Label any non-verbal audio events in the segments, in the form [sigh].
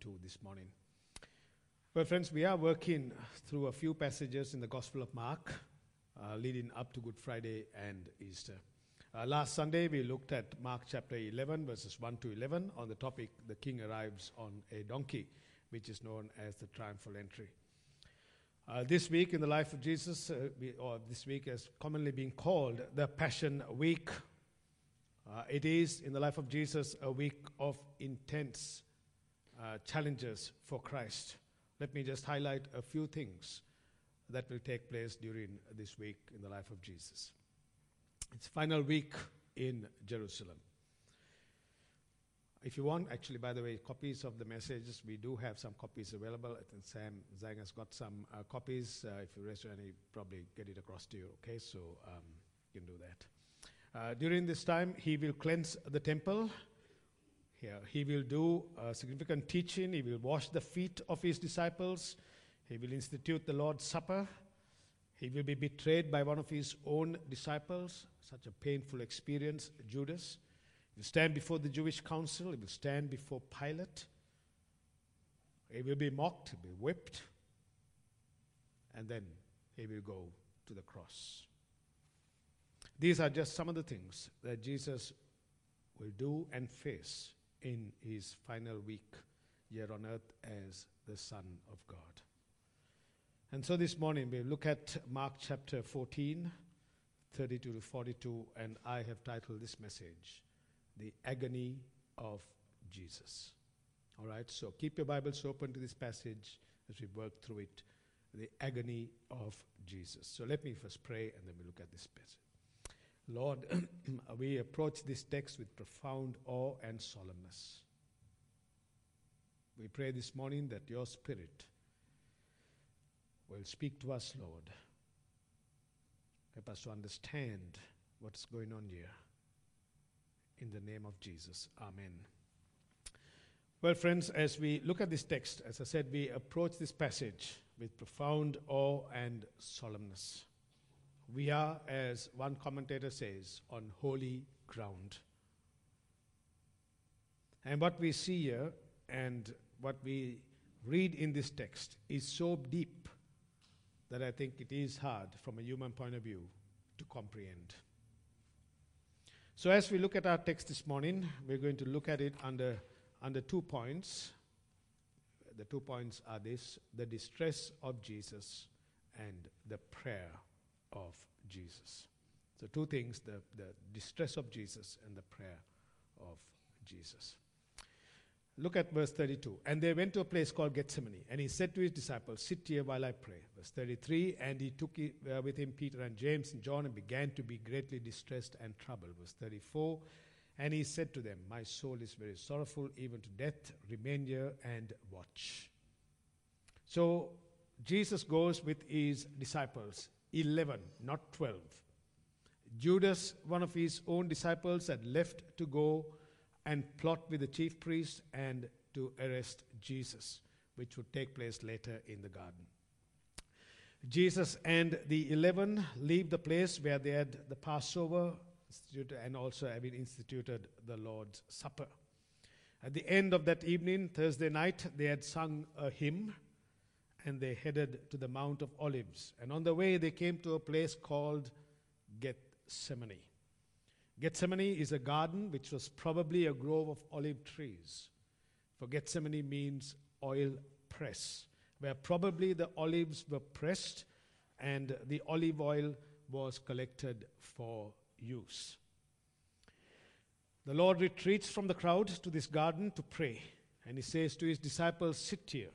42 this morning. Well, friends, we are working through a few passages in the Gospel of Mark uh, leading up to Good Friday and Easter. Uh, last Sunday, we looked at Mark chapter 11, verses 1 to 11, on the topic The King Arrives on a Donkey, which is known as the Triumphal Entry. Uh, this week in the life of Jesus, uh, we, or this week as commonly being called the Passion Week, uh, it is in the life of Jesus a week of intense uh, challenges for Christ. Let me just highlight a few things that will take place during this week in the life of Jesus. It's final week in Jerusalem. If you want, actually, by the way, copies of the messages, we do have some copies available. I think Sam Zhang has got some uh, copies. Uh, if you raise your hand, he probably get it across to you. Okay, so um, you can do that. Uh, during this time, he will cleanse the temple. Here, he will do significant teaching. He will wash the feet of his disciples. He will institute the Lord's Supper. He will be betrayed by one of his own disciples. Such a painful experience, Judas. He will stand before the Jewish council. He will stand before Pilate. He will be mocked, he will be whipped, and then he will go to the cross. These are just some of the things that Jesus will do and face in his final week here on earth as the Son of God. And so this morning we look at Mark chapter 14, 32 to 42, and I have titled this message, The Agony of Jesus. All right, so keep your Bibles open to this passage as we work through it, the agony of Jesus. So let me first pray and then we look at this passage. Lord, [clears throat] we approach this text with profound awe and solemnness. We pray this morning that your Spirit will speak to us, Lord. Help us to understand what's going on here. In the name of Jesus. Amen. Well, friends, as we look at this text, as I said, we approach this passage with profound awe and solemnness. We are, as one commentator says, on holy ground. And what we see here and what we read in this text is so deep that I think it is hard from a human point of view to comprehend. So, as we look at our text this morning, we're going to look at it under, under two points. The two points are this the distress of Jesus and the prayer of Jesus. So, two things the, the distress of Jesus and the prayer of Jesus. Look at verse 32. And they went to a place called Gethsemane, and he said to his disciples, Sit here while I pray. Verse 33. And he took uh, with him Peter and James and John and began to be greatly distressed and troubled. Verse 34. And he said to them, My soul is very sorrowful, even to death. Remain here and watch. So Jesus goes with his disciples 11, not 12. Judas, one of his own disciples, had left to go and plot with the chief priests and to arrest Jesus, which would take place later in the garden. Jesus and the eleven leave the place where they had the Passover and also having instituted the Lord's Supper. At the end of that evening, Thursday night, they had sung a hymn and they headed to the Mount of Olives. And on the way, they came to a place called Gethsemane. Gethsemane is a garden which was probably a grove of olive trees. For Gethsemane means oil press, where probably the olives were pressed and the olive oil was collected for use. The Lord retreats from the crowd to this garden to pray, and he says to his disciples, Sit here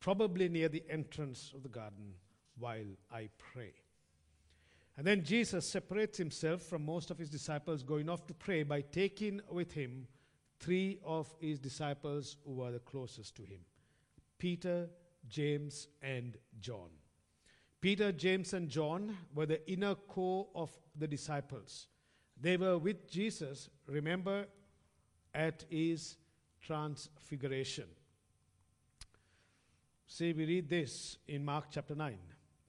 probably near the entrance of the garden, while I pray. And then Jesus separates himself from most of his disciples going off to pray by taking with him three of his disciples who were the closest to him Peter, James, and John. Peter, James, and John were the inner core of the disciples. They were with Jesus, remember, at his transfiguration. See, we read this in Mark chapter 9.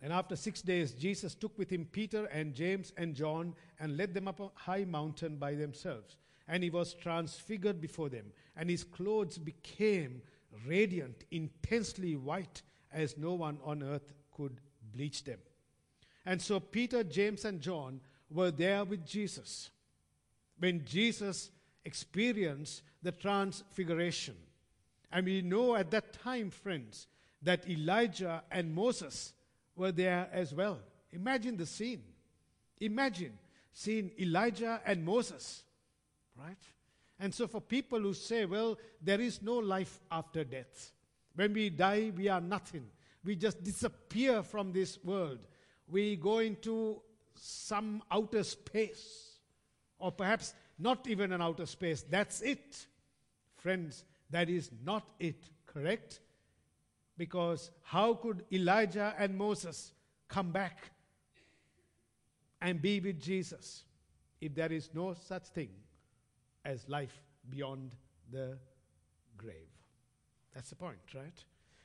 And after six days, Jesus took with him Peter and James and John and led them up a high mountain by themselves. And he was transfigured before them, and his clothes became radiant, intensely white, as no one on earth could bleach them. And so Peter, James, and John were there with Jesus when Jesus experienced the transfiguration. And we know at that time, friends, that Elijah and Moses were there as well. Imagine the scene. Imagine seeing Elijah and Moses, right? And so, for people who say, well, there is no life after death, when we die, we are nothing. We just disappear from this world. We go into some outer space, or perhaps not even an outer space. That's it. Friends, that is not it, correct? Because how could Elijah and Moses come back and be with Jesus if there is no such thing as life beyond the grave? That's the point, right?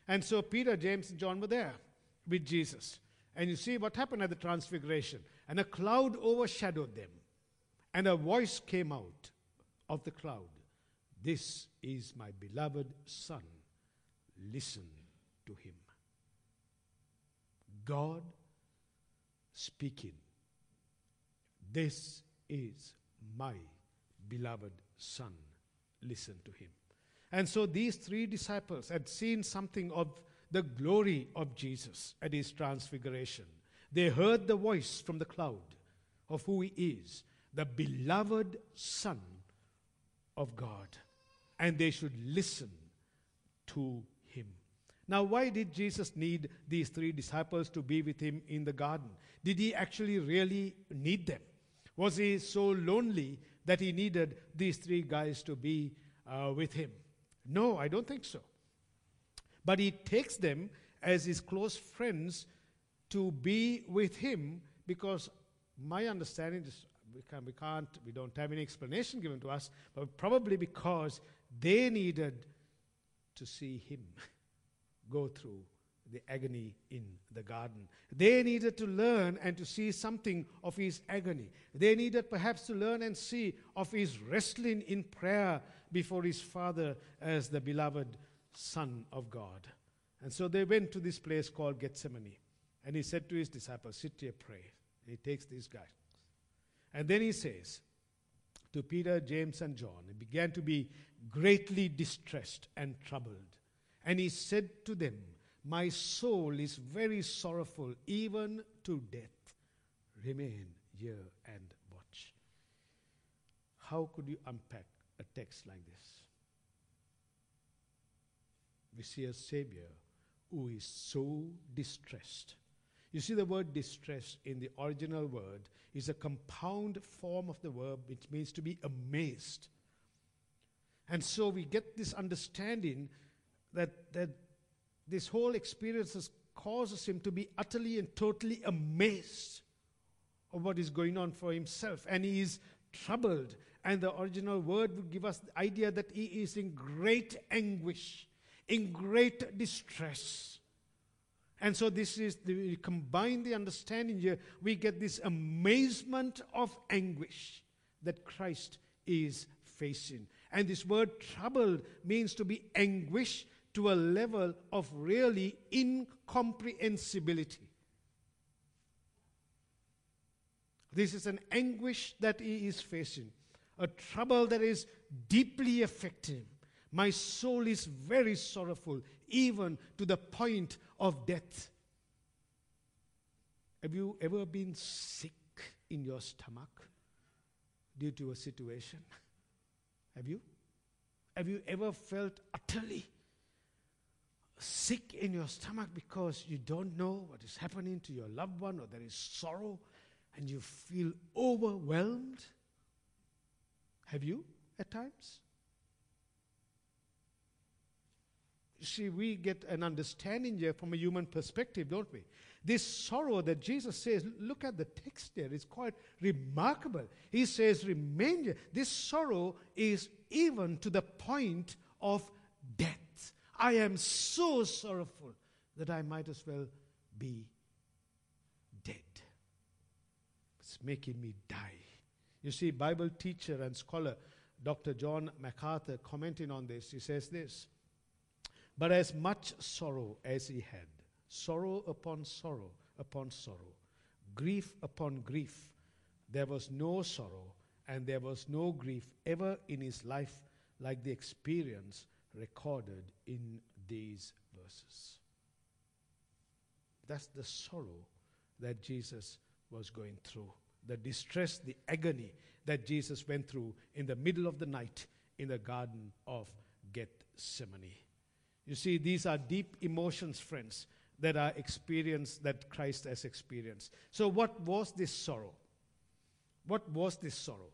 And so Peter, James, and John were there with Jesus. And you see what happened at the transfiguration. And a cloud overshadowed them. And a voice came out of the cloud This is my beloved Son. Listen to him. God speaking. This is my beloved Son. Listen to him. And so these three disciples had seen something of the glory of Jesus at his transfiguration. They heard the voice from the cloud of who he is, the beloved Son of God, and they should listen to. Now, why did Jesus need these three disciples to be with him in the garden? Did he actually really need them? Was he so lonely that he needed these three guys to be uh, with him? No, I don't think so. But he takes them as his close friends to be with him because my understanding is we, can, we can't, we don't have any explanation given to us, but probably because they needed to see him [laughs] go through the agony in the garden. They needed to learn and to see something of his agony. They needed perhaps to learn and see of his wrestling in prayer before his Father as the beloved Son of God. And so they went to this place called Gethsemane. And he said to his disciples, Sit here, pray. And he takes these guys. And then he says to Peter, James, and John, he began to be greatly distressed and troubled. And he said to them, My soul is very sorrowful, even to death. Remain here and watch. How could you unpack a text like this? we see a Savior who is so distressed. You see, the word distress in the original word is a compound form of the verb which means to be amazed. And so we get this understanding that, that this whole experience has causes him to be utterly and totally amazed of what is going on for himself. And he is troubled. And the original word would give us the idea that he is in great anguish in great distress. And so this is the, we combine the understanding here, we get this amazement of anguish that Christ is facing. And this word troubled means to be anguish to a level of really incomprehensibility. This is an anguish that he is facing, a trouble that is deeply affecting him. My soul is very sorrowful, even to the point of death. Have you ever been sick in your stomach due to a situation? [laughs] Have you? Have you ever felt utterly sick in your stomach because you don't know what is happening to your loved one or there is sorrow and you feel overwhelmed? Have you at times? see, we get an understanding here from a human perspective, don't we? This sorrow that Jesus says, look at the text there, it's quite remarkable. He says, remain here. This sorrow is even to the point of death. I am so sorrowful that I might as well be dead. It's making me die. You see, Bible teacher and scholar Dr. John MacArthur commenting on this, he says this but as much sorrow as he had sorrow upon sorrow upon sorrow, grief upon grief. There was no sorrow and there was no grief ever in his life like the experience recorded in these verses. That's the sorrow that Jesus was going through, the distress, the agony that Jesus went through in the middle of the night in the Garden of Gethsemane. You see, these are deep emotions, friends, that are experienced, that Christ has experienced. So, what was this sorrow? What was this sorrow?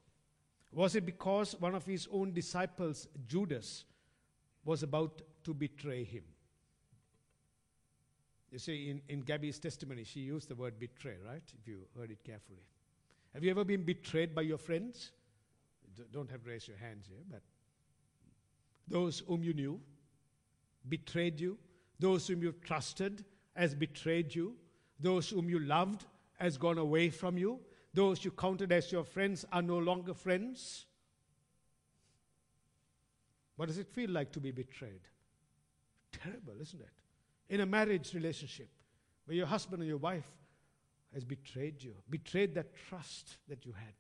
Was it because one of his own disciples, Judas, was about to betray him? You see, in, in Gabby's testimony, she used the word betray, right? If you heard it carefully. Have you ever been betrayed by your friends? D- don't have raise your hands here, but those whom you knew betrayed you, those whom you trusted has betrayed you, those whom you loved has gone away from you, those you counted as your friends are no longer friends. What does it feel like to be betrayed? Terrible, isn't it? In a marriage relationship where your husband or your wife has betrayed you, betrayed that trust that you had.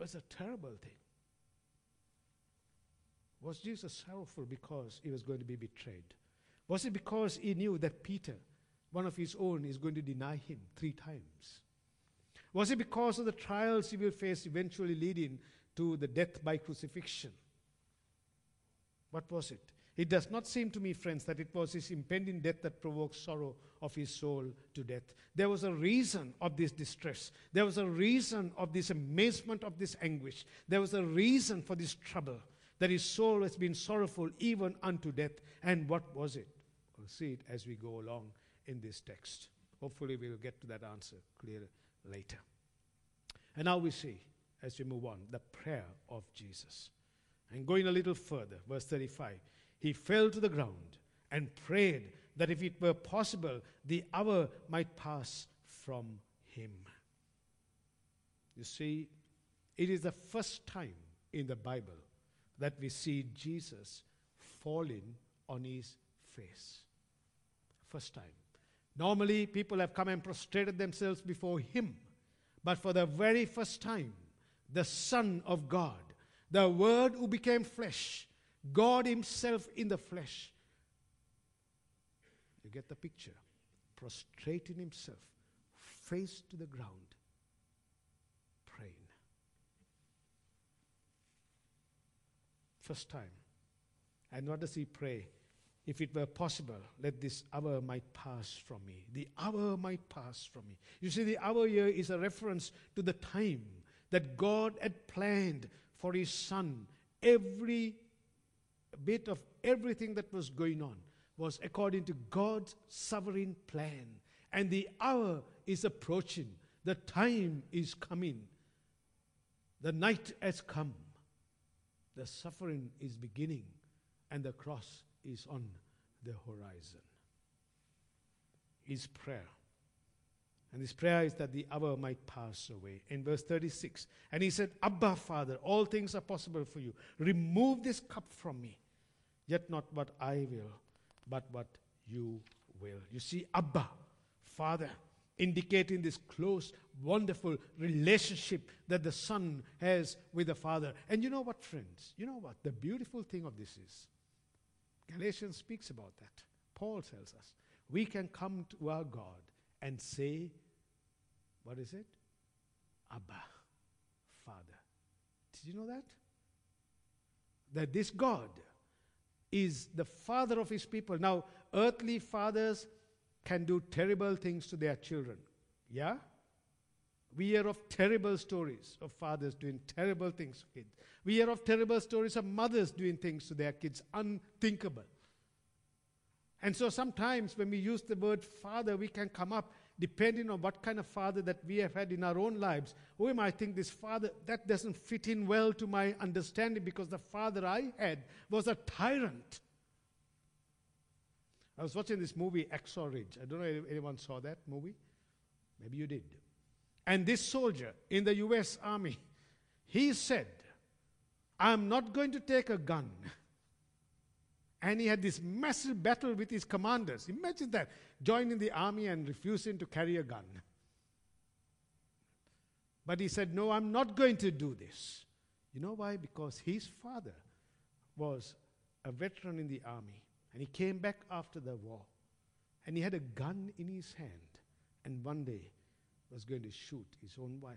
It's a terrible thing. Was Jesus sorrowful because he was going to be betrayed? Was it because he knew that Peter, one of his own, is going to deny him three times? Was it because of the trials he will face eventually leading to the death by crucifixion? What was it? It does not seem to me, friends, that it was his impending death that provoked sorrow of his soul to death. There was a reason of this distress. There was a reason of this amazement, of this anguish. There was a reason for this trouble, that his soul has been sorrowful even unto death. And what was it? We'll see it as we go along in this text. Hopefully, we'll get to that answer clearer later. And now we see, as we move on, the prayer of Jesus. And going a little further, verse 35 he fell to the ground and prayed that if it were possible, the hour might pass from him. You see, it is the first time in the Bible that we see Jesus falling on his face. First time. Normally, people have come and prostrated themselves before him. But for the very first time, the Son of God, the Word who became flesh, God Himself in the flesh. You get the picture. Prostrating Himself, face to the ground, praying. First time. And what does He pray? If it were possible, let this hour might pass from me. The hour might pass from me. You see, the hour here is a reference to the time that God had planned for His Son. Every bit of everything that was going on was according to God's sovereign plan. And the hour is approaching, the time is coming, the night has come, the suffering is beginning, and the cross is on the horizon. His prayer. And his prayer is that the hour might pass away. In verse 36, and he said, Abba, Father, all things are possible for you. Remove this cup from me. Yet not what I will, but what you will. You see, Abba, Father, indicating this close, wonderful relationship that the Son has with the Father. And you know what, friends? You know what? The beautiful thing of this is Galatians speaks about that. Paul tells us we can come to our God and say, What is it? Abba, Father. Did you know that? That this God is the father of his people. Now, earthly fathers can do terrible things to their children. Yeah? We hear of terrible stories of fathers doing terrible things to kids. We hear of terrible stories of mothers doing things to their kids, unthinkable. And so sometimes when we use the word father, we can come up depending on what kind of father that we have had in our own lives. We might think this father, that doesn't fit in well to my understanding because the father I had was a tyrant. I was watching this movie, Hacksaw Ridge. I don't know if anyone saw that movie. Maybe you did. And this soldier in the US Army, he said, I'm not going to take a gun And he had this massive battle with his commanders. Imagine that. Joining the army and refusing to carry a gun. But he said, No, I'm not going to do this. You know why? Because his father was a veteran in the army. And he came back after the war. And he had a gun in his hand. And one day was going to shoot his own wife.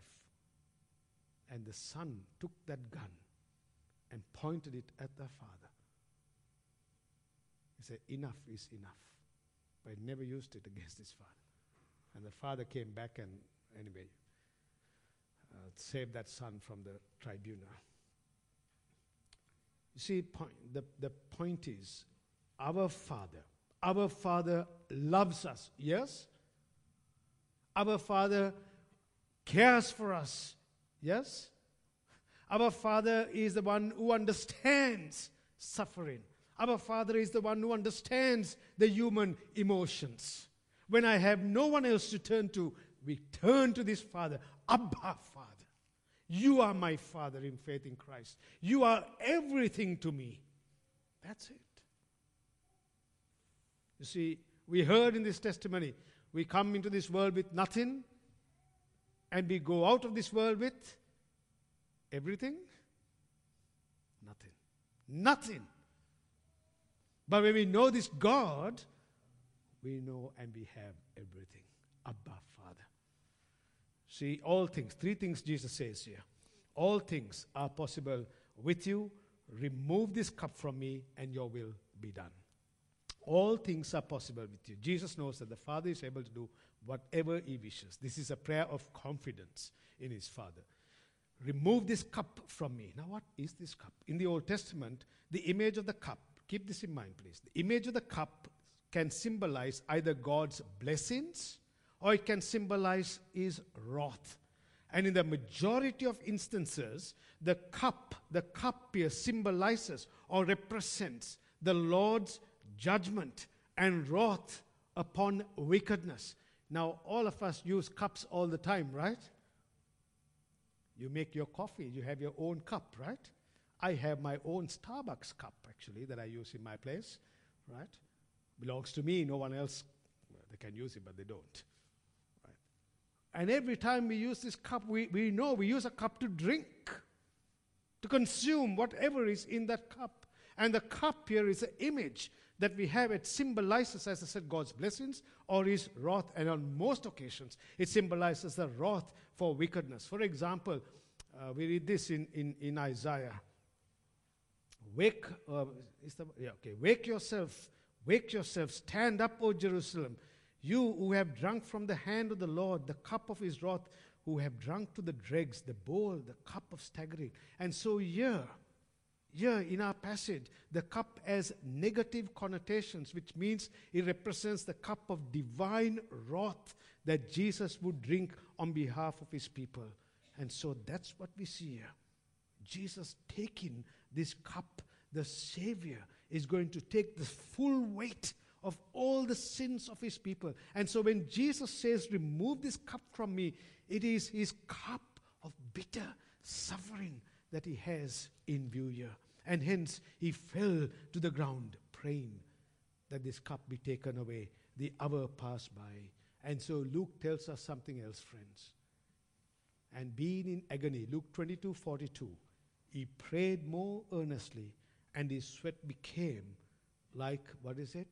And the son took that gun and pointed it at the father. Said, Enough is enough. But he never used it [laughs] against his father. And the father came back and, anyway, uh, saved that son from the tribunal. You see, point, the, the point is our Father, our Father loves us, yes? Our Father cares for us, yes? Our Father is the one who understands suffering. Our Father is the one who understands the human emotions. When I have no one else to turn to, we turn to this Father, Abba Father. You are my Father in faith in Christ. You are everything to me. That's it. You see, we heard in this testimony, we come into this world with nothing, and we go out of this world with everything? Nothing. Nothing. But when we know this God, we know and we have everything. Abba, Father. See, all things, three things Jesus says here. All things are possible with you. Remove this cup from me, and your will be done. All things are possible with you. Jesus knows that the Father is able to do whatever He wishes. This is a prayer of confidence in His Father. Remove this cup from me. Now, what is this cup? In the Old Testament, the image of the cup, keep this in mind, please. The image of the cup can symbolize either God's blessings or it can symbolize His wrath. And in the majority of instances, the cup, the cup here symbolizes or represents the Lord's judgment and wrath upon wickedness. Now, all of us use cups all the time, right? You make your coffee, you have your own cup, right? I have my own Starbucks cup, actually, that I use in my place, right? Belongs to me, no one else, well, they can use it, but they don't. Right? And every time we use this cup, we, we know we use a cup to drink, to consume whatever is in that cup. And the cup here is an image that we have, it symbolizes, as I said, God's blessings or His wrath. And on most occasions, it symbolizes the wrath for wickedness. For example, uh, we read this in, in, in Isaiah. Wake, uh, the, yeah, okay. Wake yourself, wake yourself, stand up, O Jerusalem, you who have drunk from the hand of the Lord the cup of his wrath, who have drunk to the dregs the bowl, the cup of staggering. And so here, here in our passage, the cup has negative connotations, which means it represents the cup of divine wrath that Jesus would drink on behalf of his people. And so that's what we see here. Jesus taking this cup, the Savior is going to take the full weight of all the sins of his people. And so when Jesus says, Remove this cup from me, it is his cup of bitter suffering that he has in view here. And hence he fell to the ground, praying that this cup be taken away. The hour passed by. And so Luke tells us something else, friends. And being in agony, Luke 22 42, he prayed more earnestly, and his sweat became like, what is it?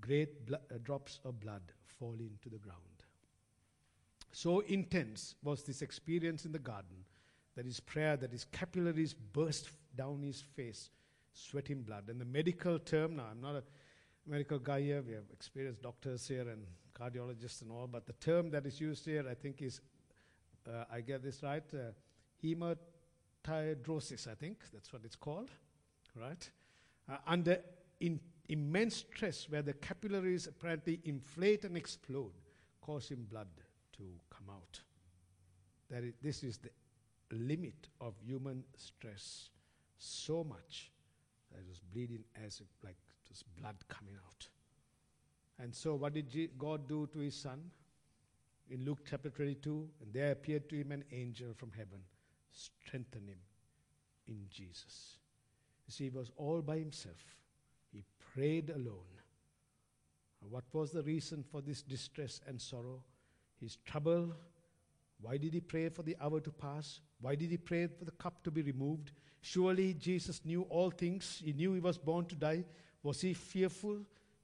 Great blo- uh, drops of blood falling to the ground. So intense was this experience in the garden that his prayer, that his capillaries burst down his face, sweating blood. And the medical term, now I'm not a medical guy here, we have experienced doctors here and cardiologists and all, but the term that is used here, I think, is, uh, I get this right, uh, hematidrosis, I think, that's what it's called, right? Uh, under in immense stress, where the capillaries apparently inflate and explode, causing blood to come out. That is, this is the limit of human stress so much that it was bleeding as if like just blood coming out. And so, what did God do to his son? In Luke chapter 22, and there appeared to him an angel from heaven, strengthen him in Jesus. You see, he was all by himself. He prayed alone. What was the reason for this distress and sorrow? His trouble. Why did he pray for the hour to pass? Why did he pray for the cup to be removed? Surely Jesus knew all things. He knew he was born to die. Was he fearful?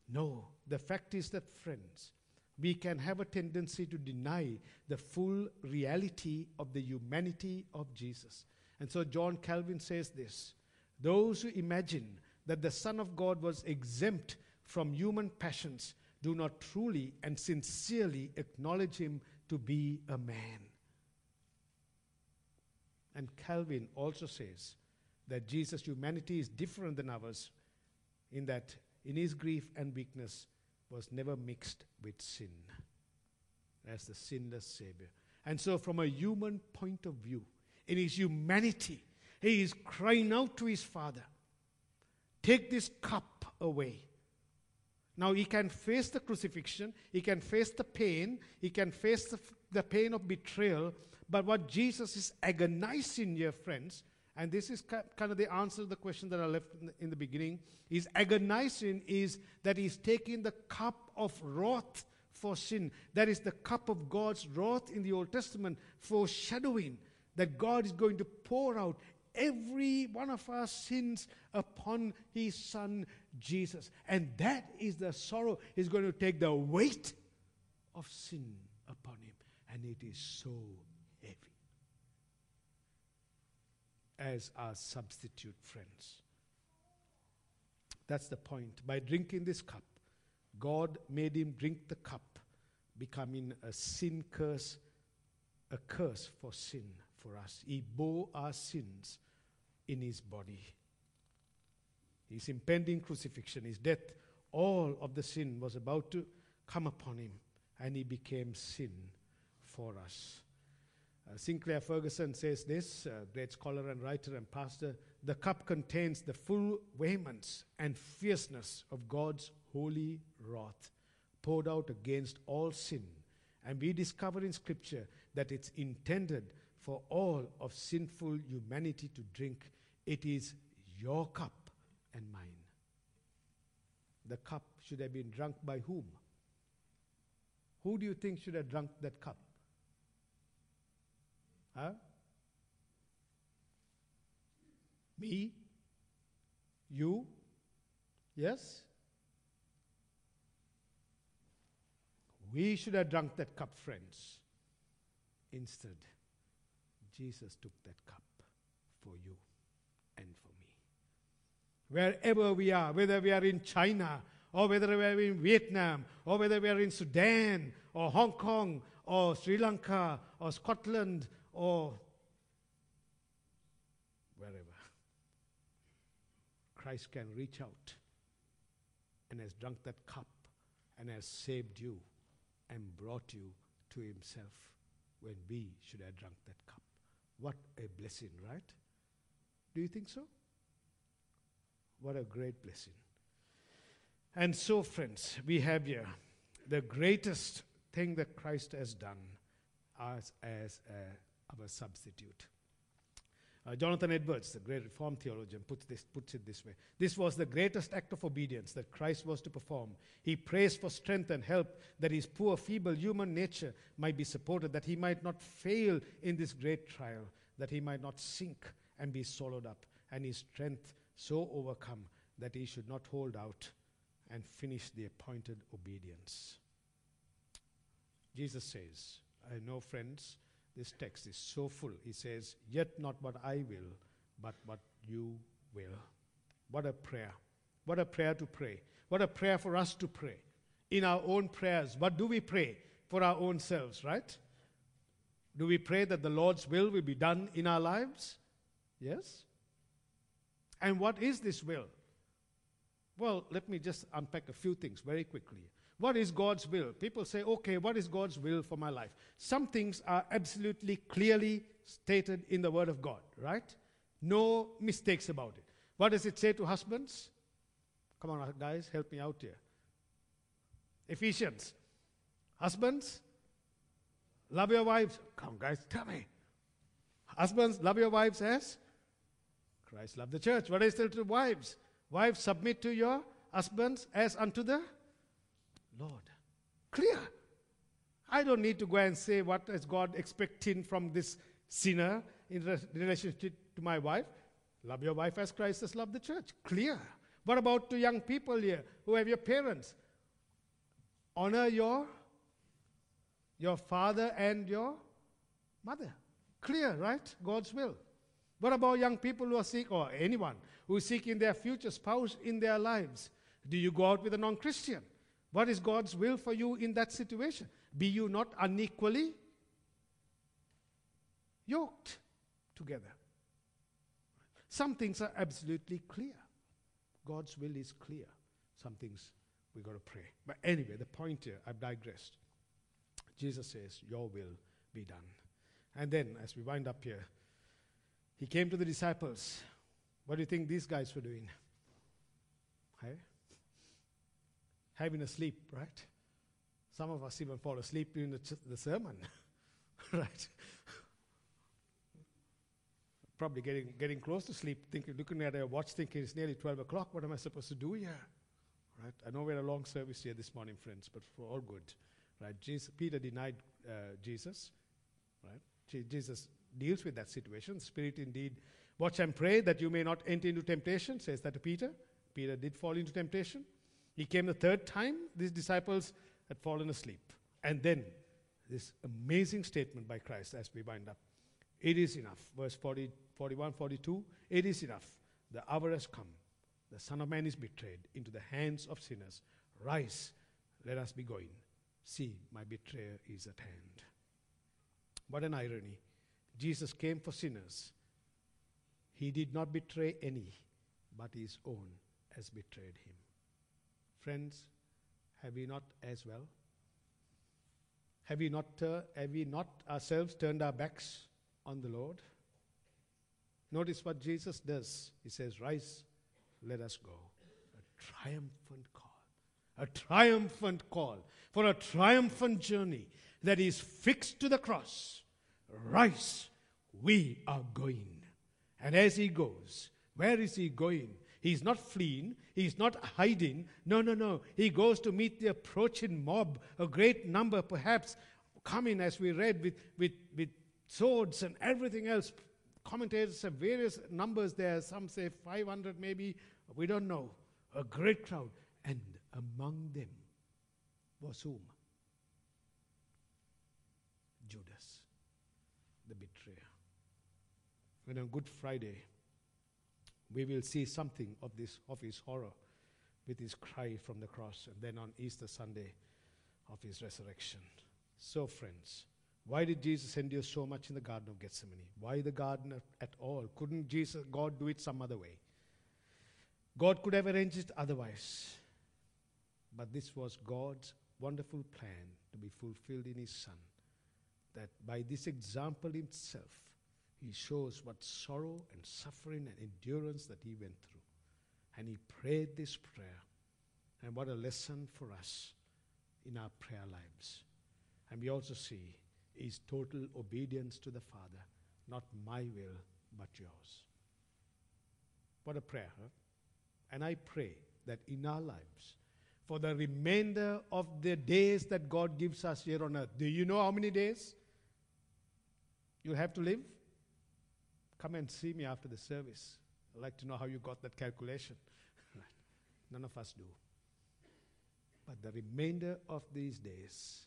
No. The fact is that, friends, we can have a tendency to deny the full reality of the humanity of Jesus. And so John Calvin says this Those who imagine that the Son of God was exempt from human passions do not truly and sincerely acknowledge him to be a man. And Calvin also says that Jesus' humanity is different than ours in that in his grief and weakness was never mixed with sin as the sinless Savior. And so, from a human point of view, in his humanity, he is crying out to his Father, Take this cup away. Now, he can face the crucifixion, he can face the pain, he can face the, the pain of betrayal. But what Jesus is agonizing here, friends, and this is kind of the answer to the question that I left in the, in the beginning, is agonizing is that he's taking the cup of wrath for sin. That is the cup of God's wrath in the Old Testament, foreshadowing that God is going to pour out every one of our sins upon his son Jesus. And that is the sorrow. He's going to take the weight of sin upon him. And it is so As our substitute friends. That's the point. By drinking this cup, God made him drink the cup, becoming a sin curse, a curse for sin for us. He bore our sins in his body. His impending crucifixion, his death, all of the sin was about to come upon him, and he became sin for us. Uh, Sinclair Ferguson says this, uh, great scholar and writer and pastor the cup contains the full vehemence and fierceness of God's holy wrath poured out against all sin. And we discover in Scripture that it's intended for all of sinful humanity to drink. It is your cup and mine. The cup should have been drunk by whom? Who do you think should have drunk that cup? Huh? Me? You? Yes? We should have drunk that cup, friends. Instead, Jesus took that cup for you and for me. Wherever we are, whether we are in China, or whether we are in Vietnam, or whether we are in Sudan, or Hong Kong, or Sri Lanka, or Scotland, or wherever, Christ can reach out and has drunk that cup and has saved you and brought you to Himself when we should have drunk that cup. What a blessing, right? Do you think so? What a great blessing. And so, friends, we have here the greatest thing that Christ has done as, as uh, our substitute. Uh, Jonathan Edwards, the great Reformed theologian, puts, this, puts it this way This was the greatest act of obedience that Christ was to perform. He prays for strength and help that his poor, feeble human nature might be supported, that he might not fail in this great trial, that he might not sink and be swallowed up, and his strength so overcome that he should not hold out and finish the appointed obedience. Jesus says, I know, friends, this text is so full. He says, Yet not what I will, but what you will. What a prayer. What a prayer to pray. What a prayer for us to pray. In our own prayers, what do we pray? For our own selves, right? Do we pray that the Lord's will will be done in our lives? Yes? And what is this will? Well, let me just unpack a few things very quickly. What is God's will? People say, okay, what is God's will for my life? Some things are absolutely clearly stated in the Word of God, right? No mistakes about it. What does it say to husbands? Come on, guys, help me out here. Ephesians. Husbands, love your wives. Come, guys, tell me. Husbands, love your wives as Christ loved the church. What is it to wives? Wives, submit to your husbands as unto the Lord. Clear. I don't need to go and say what is God expecting from this sinner in re- relationship to my wife. Love your wife as Christ has loved the church. Clear. What about to young people here who have your parents? Honor your your father and your mother. Clear, right? God's will. What about young people who are sick, or anyone who is seeking their future spouse in their lives? Do you go out with a non Christian? What is God's will for you in that situation? Be you not unequally yoked together. Some things are absolutely clear. God's will is clear. Some things we've got to pray. But anyway, the point here, I've digressed. Jesus says, Your will be done. And then, as we wind up here, he came to the disciples. What do you think these guys were doing? Hey? Having a sleep, right? Some of us even fall asleep during the, ch- the sermon, [laughs] right? Probably getting, getting close to sleep, thinking, looking at a watch, thinking it's nearly 12 o'clock. What am I supposed to do here? Right? I know we had a long service here this morning, friends, but for all good. Right? Jesus, Peter denied uh, Jesus. Right? Je- Jesus deals with that situation. Spirit indeed, watch and pray that you may not enter into temptation, says that to Peter. Peter did fall into temptation. He came the third time. These disciples had fallen asleep. And then this amazing statement by Christ as we wind up. It is enough. Verse 40, 41, 42. It is enough. The hour has come. The Son of Man is betrayed into the hands of sinners. Rise, let us be going. See, my betrayer is at hand. What an irony. Jesus came for sinners. He did not betray any, but his own has betrayed him. Friends, have we not as well? Have we not, uh, have we not ourselves turned our backs on the Lord? Notice what Jesus does. He says, Rise, let us go. A triumphant call. A triumphant call for a triumphant journey that is fixed to the cross. Rise, we are going. And as he goes, where is he going? He's not fleeing. He's not hiding. No, no, no. He goes to meet the approaching mob, a great number perhaps coming, as we read, with, with, with swords and everything else. Commentators have various numbers there. Some say 500 maybe. We don't know. A great crowd. And among them was whom? Judas, the betrayer. When on Good Friday, we will see something of this of his horror with his cry from the cross, and then on Easter Sunday of his resurrection. So, friends, why did Jesus endure so much in the Garden of Gethsemane? Why the garden at, all? Couldn't Jesus, God, do it some other way? God could have arranged it otherwise. But this was God's wonderful plan to be fulfilled in His Son. That by this example himself, He shows what sorrow and suffering and endurance that He went through. And He prayed this prayer. And what a lesson for us in our prayer lives. And we also see His total obedience to the Father. Not my will, but yours. What a prayer, huh? And I pray that in our lives, for the remainder of the days that God gives us here on earth, do you know how many days you have to live? Come and see me after the service. I'd like to know how you got that calculation. [laughs] None of us do. But the remainder of these days,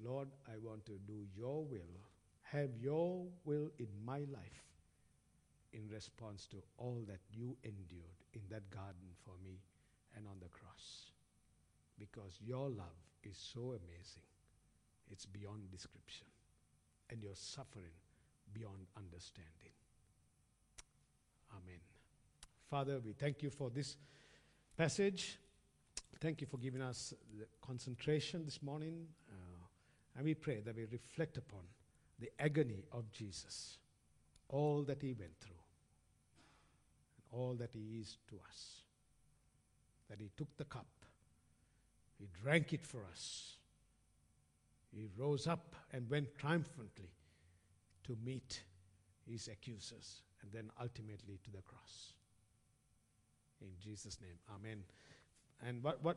Lord, I want to do your will, have your will in my life in response to all that you endured in that garden for me and on the cross. Because your love is so amazing, it's beyond description, and your suffering beyond understanding. Amen. Father, we thank you for this passage. Thank you for giving us the concentration this morning. Uh, and we pray that we reflect upon the agony of Jesus, all that he went through, and all that he is to us. That he took the cup, he drank it for us, he rose up and went triumphantly to meet his accusers, and then ultimately to the cross. In Jesus' name, Amen. And what, what